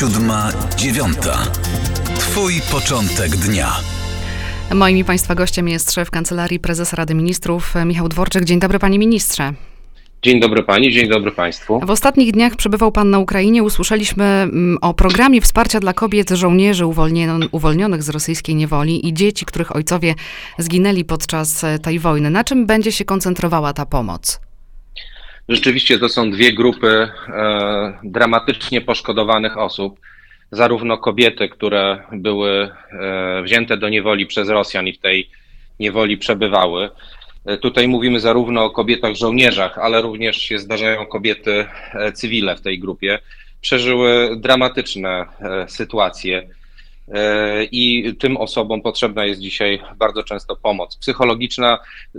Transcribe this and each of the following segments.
siódma, dziewiąta. Twój początek dnia. Moim i Państwa gościem jest szef Kancelarii Prezesa Rady Ministrów Michał Dworczyk. Dzień dobry Panie Ministrze. Dzień dobry Pani, dzień dobry Państwu. W ostatnich dniach przebywał Pan na Ukrainie. Usłyszeliśmy mm, o programie wsparcia dla kobiet, żołnierzy uwolnionych z rosyjskiej niewoli i dzieci, których ojcowie zginęli podczas e, tej wojny. Na czym będzie się koncentrowała ta pomoc? Rzeczywiście to są dwie grupy e, dramatycznie poszkodowanych osób. Zarówno kobiety, które były e, wzięte do niewoli przez Rosjan i w tej niewoli przebywały. E, tutaj mówimy zarówno o kobietach żołnierzach, ale również się zdarzają kobiety e, cywile w tej grupie. Przeżyły dramatyczne e, sytuacje i tym osobom potrzebna jest dzisiaj bardzo często pomoc psychologiczna, e,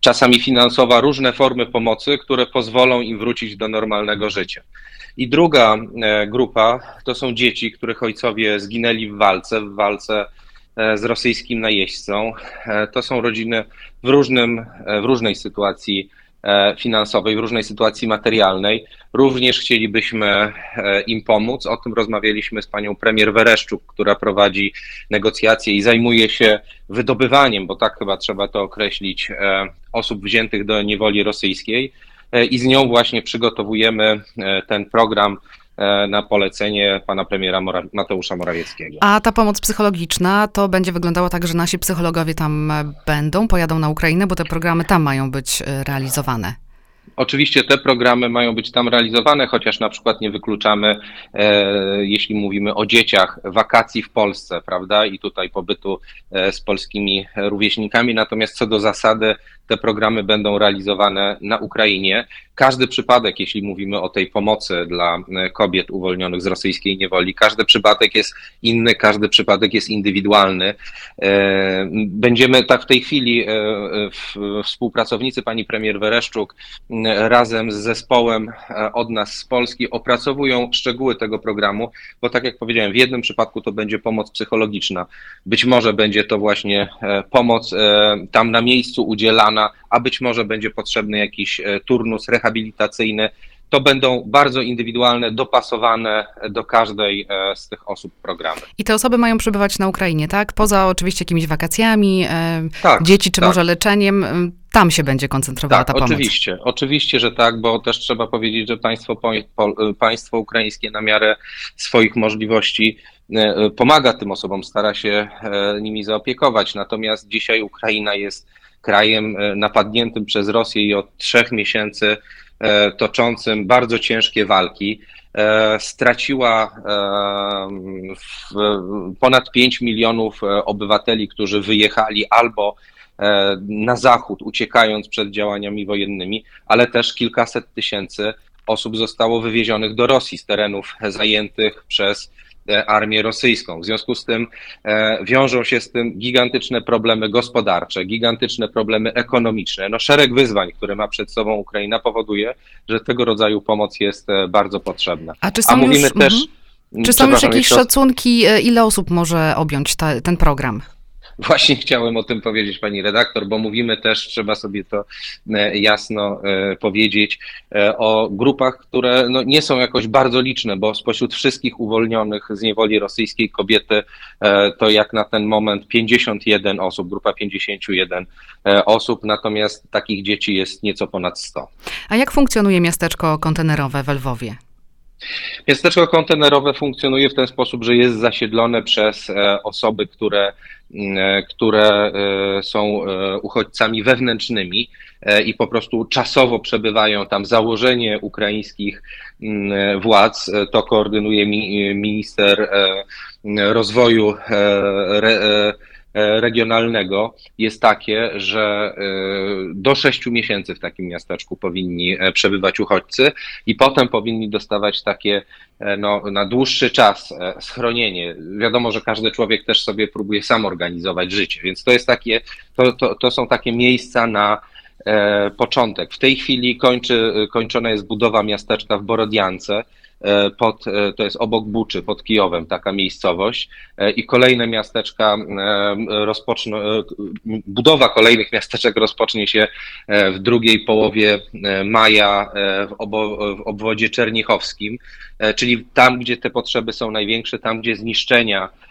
czasami finansowa, różne formy pomocy, które pozwolą im wrócić do normalnego życia. I druga e, grupa to są dzieci, których ojcowie zginęli w walce, w walce z rosyjskim najeźdźcą. To są rodziny w, różnym, w różnej sytuacji E, finansowej, w różnej sytuacji materialnej. Również chcielibyśmy e, im pomóc. O tym rozmawialiśmy z panią premier Wereszczuk, która prowadzi negocjacje i zajmuje się wydobywaniem, bo tak chyba trzeba to określić, e, osób wziętych do niewoli rosyjskiej. I z nią właśnie przygotowujemy ten program E, na polecenie pana premiera Mateusza Morawieckiego. A ta pomoc psychologiczna to będzie wyglądała tak, że nasi psychologowie tam będą, pojadą na Ukrainę, bo te programy tam mają być e, realizowane. Oczywiście te programy mają być tam realizowane, chociaż na przykład nie wykluczamy, e, jeśli mówimy o dzieciach, wakacji w Polsce, prawda, i tutaj pobytu e, z polskimi rówieśnikami. Natomiast co do zasady, te programy będą realizowane na Ukrainie. Każdy przypadek, jeśli mówimy o tej pomocy dla e, kobiet uwolnionych z rosyjskiej niewoli, każdy przypadek jest inny, każdy przypadek jest indywidualny. E, będziemy tak w tej chwili, e, współpracownicy pani premier Wereszczuk razem z zespołem od nas z Polski opracowują szczegóły tego programu, bo tak jak powiedziałem, w jednym przypadku to będzie pomoc psychologiczna. Być może będzie to właśnie pomoc tam na miejscu udzielana, a być może będzie potrzebny jakiś e, turnus rehabilitacyjny. To będą bardzo indywidualne, dopasowane do każdej e, z tych osób programy. I te osoby mają przebywać na Ukrainie, tak? Poza oczywiście jakimiś wakacjami, e, tak, dzieci czy tak. może leczeniem, tam się będzie koncentrowała tak, ta pomoc. Oczywiście, oczywiście, że tak, bo też trzeba powiedzieć, że państwo, państwo ukraińskie na miarę swoich możliwości pomaga tym osobom, stara się nimi zaopiekować. Natomiast dzisiaj Ukraina jest krajem e, napadniętym przez Rosję i od trzech miesięcy e, toczącym bardzo ciężkie walki. E, straciła ponad 5 milionów obywateli, którzy wyjechali albo na zachód, uciekając przed działaniami wojennymi, ale też kilkaset tysięcy osób zostało wywiezionych do Rosji z terenów zajętych przez armię rosyjską. W związku z tym e, wiążą się z tym gigantyczne problemy gospodarcze, gigantyczne problemy ekonomiczne. No, szereg wyzwań, które ma przed sobą Ukraina, powoduje, że tego rodzaju pomoc jest e, bardzo potrzebna. A, czy są A mówimy już, też. Mm, czy są już jakieś szacunki, ile osób może objąć ta, ten program? Właśnie chciałem o tym powiedzieć, pani redaktor, bo mówimy też, trzeba sobie to e, jasno e, powiedzieć, e, o grupach, które no nie są jakoś bardzo liczne, bo spośród wszystkich uwolnionych z niewoli rosyjskiej kobiety to jak na ten moment 51 osób, grupa 51 osób, natomiast takich dzieci jest nieco ponad 100. A jak funkcjonuje miasteczko kontenerowe w Lwowie? Miasteczko kontenerowe funkcjonuje w ten sposób, że jest zasiedlone przez osoby, które które e, są e, uchodźcami wewnętrznymi i po prostu czasowo przebywają tam. Założenie ukraińskich mm, władz to koordynuje minister rozwoju E, regionalnego jest takie, że e, do sześciu miesięcy w takim miasteczku powinni e, przebywać uchodźcy i potem powinni dostawać takie no, na dłuższy czas schronienie. Wiadomo, że każdy człowiek też sobie próbuje sam organizować życie, więc to jest takie, to, to, to są takie miejsca na początek. W tej chwili kończy, kończona jest budowa miasteczka w Borodiance, pod, to jest obok Buczy, pod Kijowem, taka miejscowość. I kolejne miasteczka rozpoczną, budowa kolejnych miasteczek rozpocznie się w drugiej połowie maja w, obo, w obwodzie czernichowskim, czyli tam, gdzie te potrzeby są największe, tam, gdzie zniszczenia E,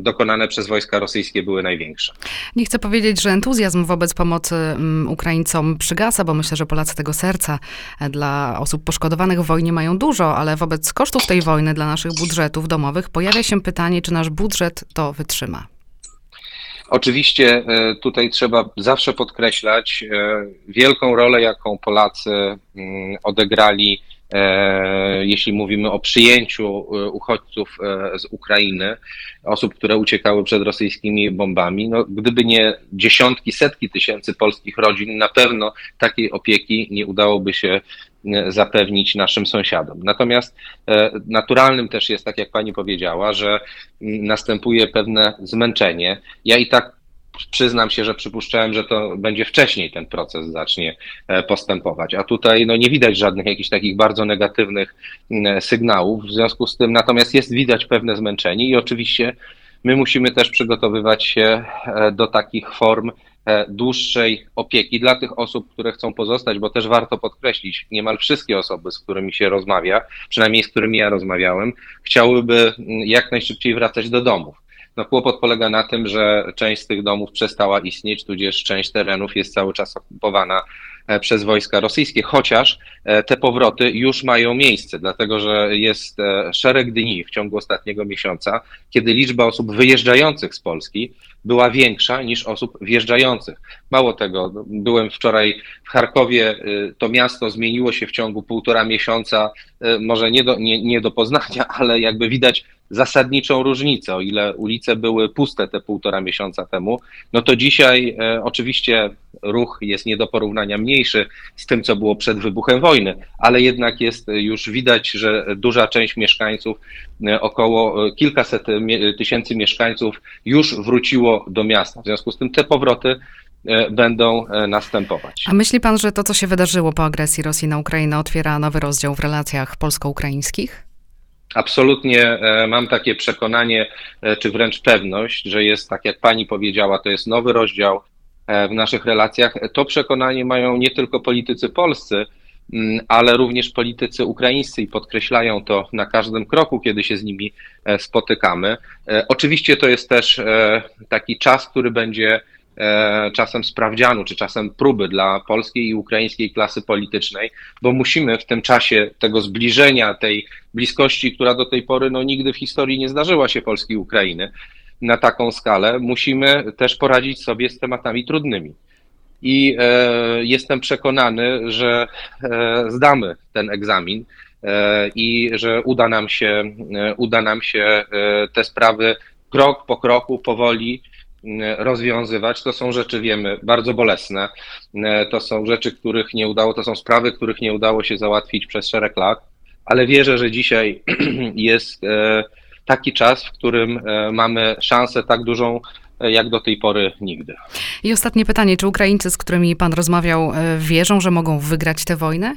dokonane przez wojska rosyjskie były największe. Nie chcę powiedzieć, że entuzjazm wobec pomocy mm, Ukraińcom przygasa, bo myślę, że Polacy tego serca e, dla osób poszkodowanych w wojnie mają dużo, ale wobec kosztów tej wojny dla naszych budżetów domowych pojawia się pytanie, czy nasz budżet to wytrzyma. Oczywiście e, tutaj trzeba zawsze podkreślać wielką rolę, jaką Polacy mm, odegrali E, jeśli mówimy o przyjęciu e, uchodźców e, z Ukrainy, osób, które uciekały przed rosyjskimi bombami. No, gdyby nie dziesiątki, setki tysięcy polskich rodzin, na pewno takiej opieki nie udałoby się zapewnić naszym sąsiadom. Natomiast naturalnym też jest, tak jak pani powiedziała, że następuje pewne zmęczenie. Ja i tak przyznam się, że przypuszczałem, że to będzie wcześniej ten proces zacznie e, postępować, a tutaj no, nie widać żadnych jakichś takich bardzo negatywnych sygnałów, w związku z tym natomiast jest widać pewne zmęczenie i oczywiście my musimy też przygotowywać się e, do takich form e, dłuższej opieki dla tych osób, które chcą pozostać, bo też warto podkreślić, niemal wszystkie osoby, z którymi się rozmawia, przynajmniej z którymi ja rozmawiałem, chciałyby jak najszybciej wracać do domów. No kłopot polega na tym, że część z tych domów przestała istnieć, tudzież część terenów jest cały czas okupowana przez wojska rosyjskie, chociaż e, te powroty już mają miejsce, dlatego że jest e, szereg dni w ciągu ostatniego miesiąca, kiedy liczba osób wyjeżdżających z Polski była większa niż osób wjeżdżających. Mało tego, no, byłem wczoraj w Charkowie, to miasto zmieniło się w ciągu półtora miesiąca, może nie do, nie, nie do poznania, ale jakby widać zasadniczą różnicę. O ile ulice były puste te półtora miesiąca temu, no to dzisiaj e, oczywiście ruch jest nie do porównania mniejszy z tym, co było przed wybuchem wojny, ale jednak jest już widać, że duża część mieszkańców, e, około e, kilkaset tysięcy mieszkańców już wróciło do miasta. W związku z tym te powroty e, będą następować. A myśli pan, że to, co się wydarzyło po agresji Rosji na Ukrainę, otwiera nowy rozdział w relacjach polsko-ukraińskich? Absolutnie e, mam takie przekonanie, e, czy wręcz pewność, że jest, tak jak pani powiedziała, to jest nowy rozdział e, w naszych relacjach. To przekonanie mają nie tylko politycy polscy, mm, ale również politycy ukraińscy i podkreślają to na każdym kroku, kiedy się z nimi spotykamy. Oczywiście to jest też taki czas, który będzie E, czasem sprawdzianu, czy czasem próby dla polskiej i ukraińskiej klasy politycznej, bo musimy w tym czasie tego zbliżenia, tej bliskości, która do tej pory no, nigdy w historii nie zdarzyła się Polski i Ukrainy na taką skalę, musimy też poradzić sobie z tematami trudnymi. I e, jestem przekonany, że e, zdamy ten egzamin e, i że uda nam się, e, uda nam się e, te sprawy krok po kroku, powoli rozwiązywać. To są rzeczy, wiemy, bardzo bolesne. To są rzeczy, których nie udało, to są sprawy, których nie udało się załatwić przez szereg lat, ale wierzę, że dzisiaj jest e, taki czas, w którym e, mamy szansę tak dużą, e, jak do tej pory nigdy. I ostatnie pytanie, czy Ukraińcy, z którymi pan rozmawiał, wierzą, że mogą wygrać tę wojnę?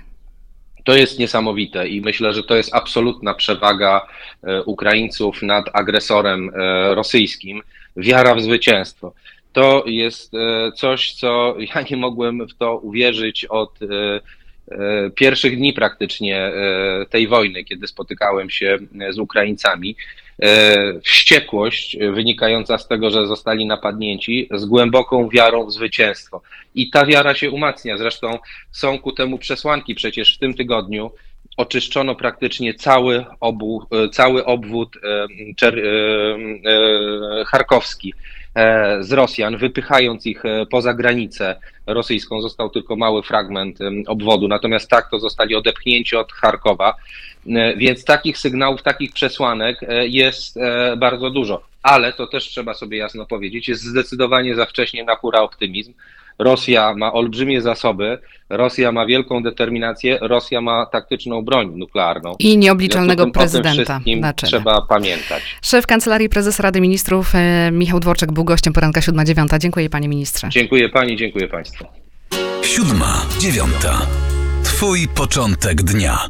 To jest niesamowite i myślę, że to jest absolutna przewaga Ukraińców nad agresorem rosyjskim wiara w zwycięstwo. To jest e, coś, co ja nie mogłem w to uwierzyć od e, e, pierwszych dni praktycznie tej wojny, kiedy spotykałem się z Ukraińcami. Wściekłość wynikająca z tego, że zostali napadnięci, z głęboką wiarą w zwycięstwo. I ta wiara się umacnia. Zresztą są ku temu przesłanki. Przecież w tym tygodniu oczyszczono praktycznie cały, obu, cały obwód czer, charkowski z Rosjan, wypychając ich poza granicę rosyjską. Został tylko mały fragment obwodu, natomiast tak to zostali odepchnięci od Charkowa. Więc takich sygnałów, takich przesłanek jest bardzo dużo. Ale to też trzeba sobie jasno powiedzieć, jest zdecydowanie za wcześnie na hura optymizm. Rosja ma olbrzymie zasoby, Rosja ma wielką determinację, Rosja ma taktyczną broń nuklearną. I nieobliczalnego prezydenta na czele. Trzeba pamiętać. Szef Kancelarii Prezesa Rady Ministrów e, Michał Dworczak był gościem poranka 7-9. Dziękuję panie ministrze. Dziękuję pani, dziękuję państwu. Siódma, dziewiąta. Twój początek dnia.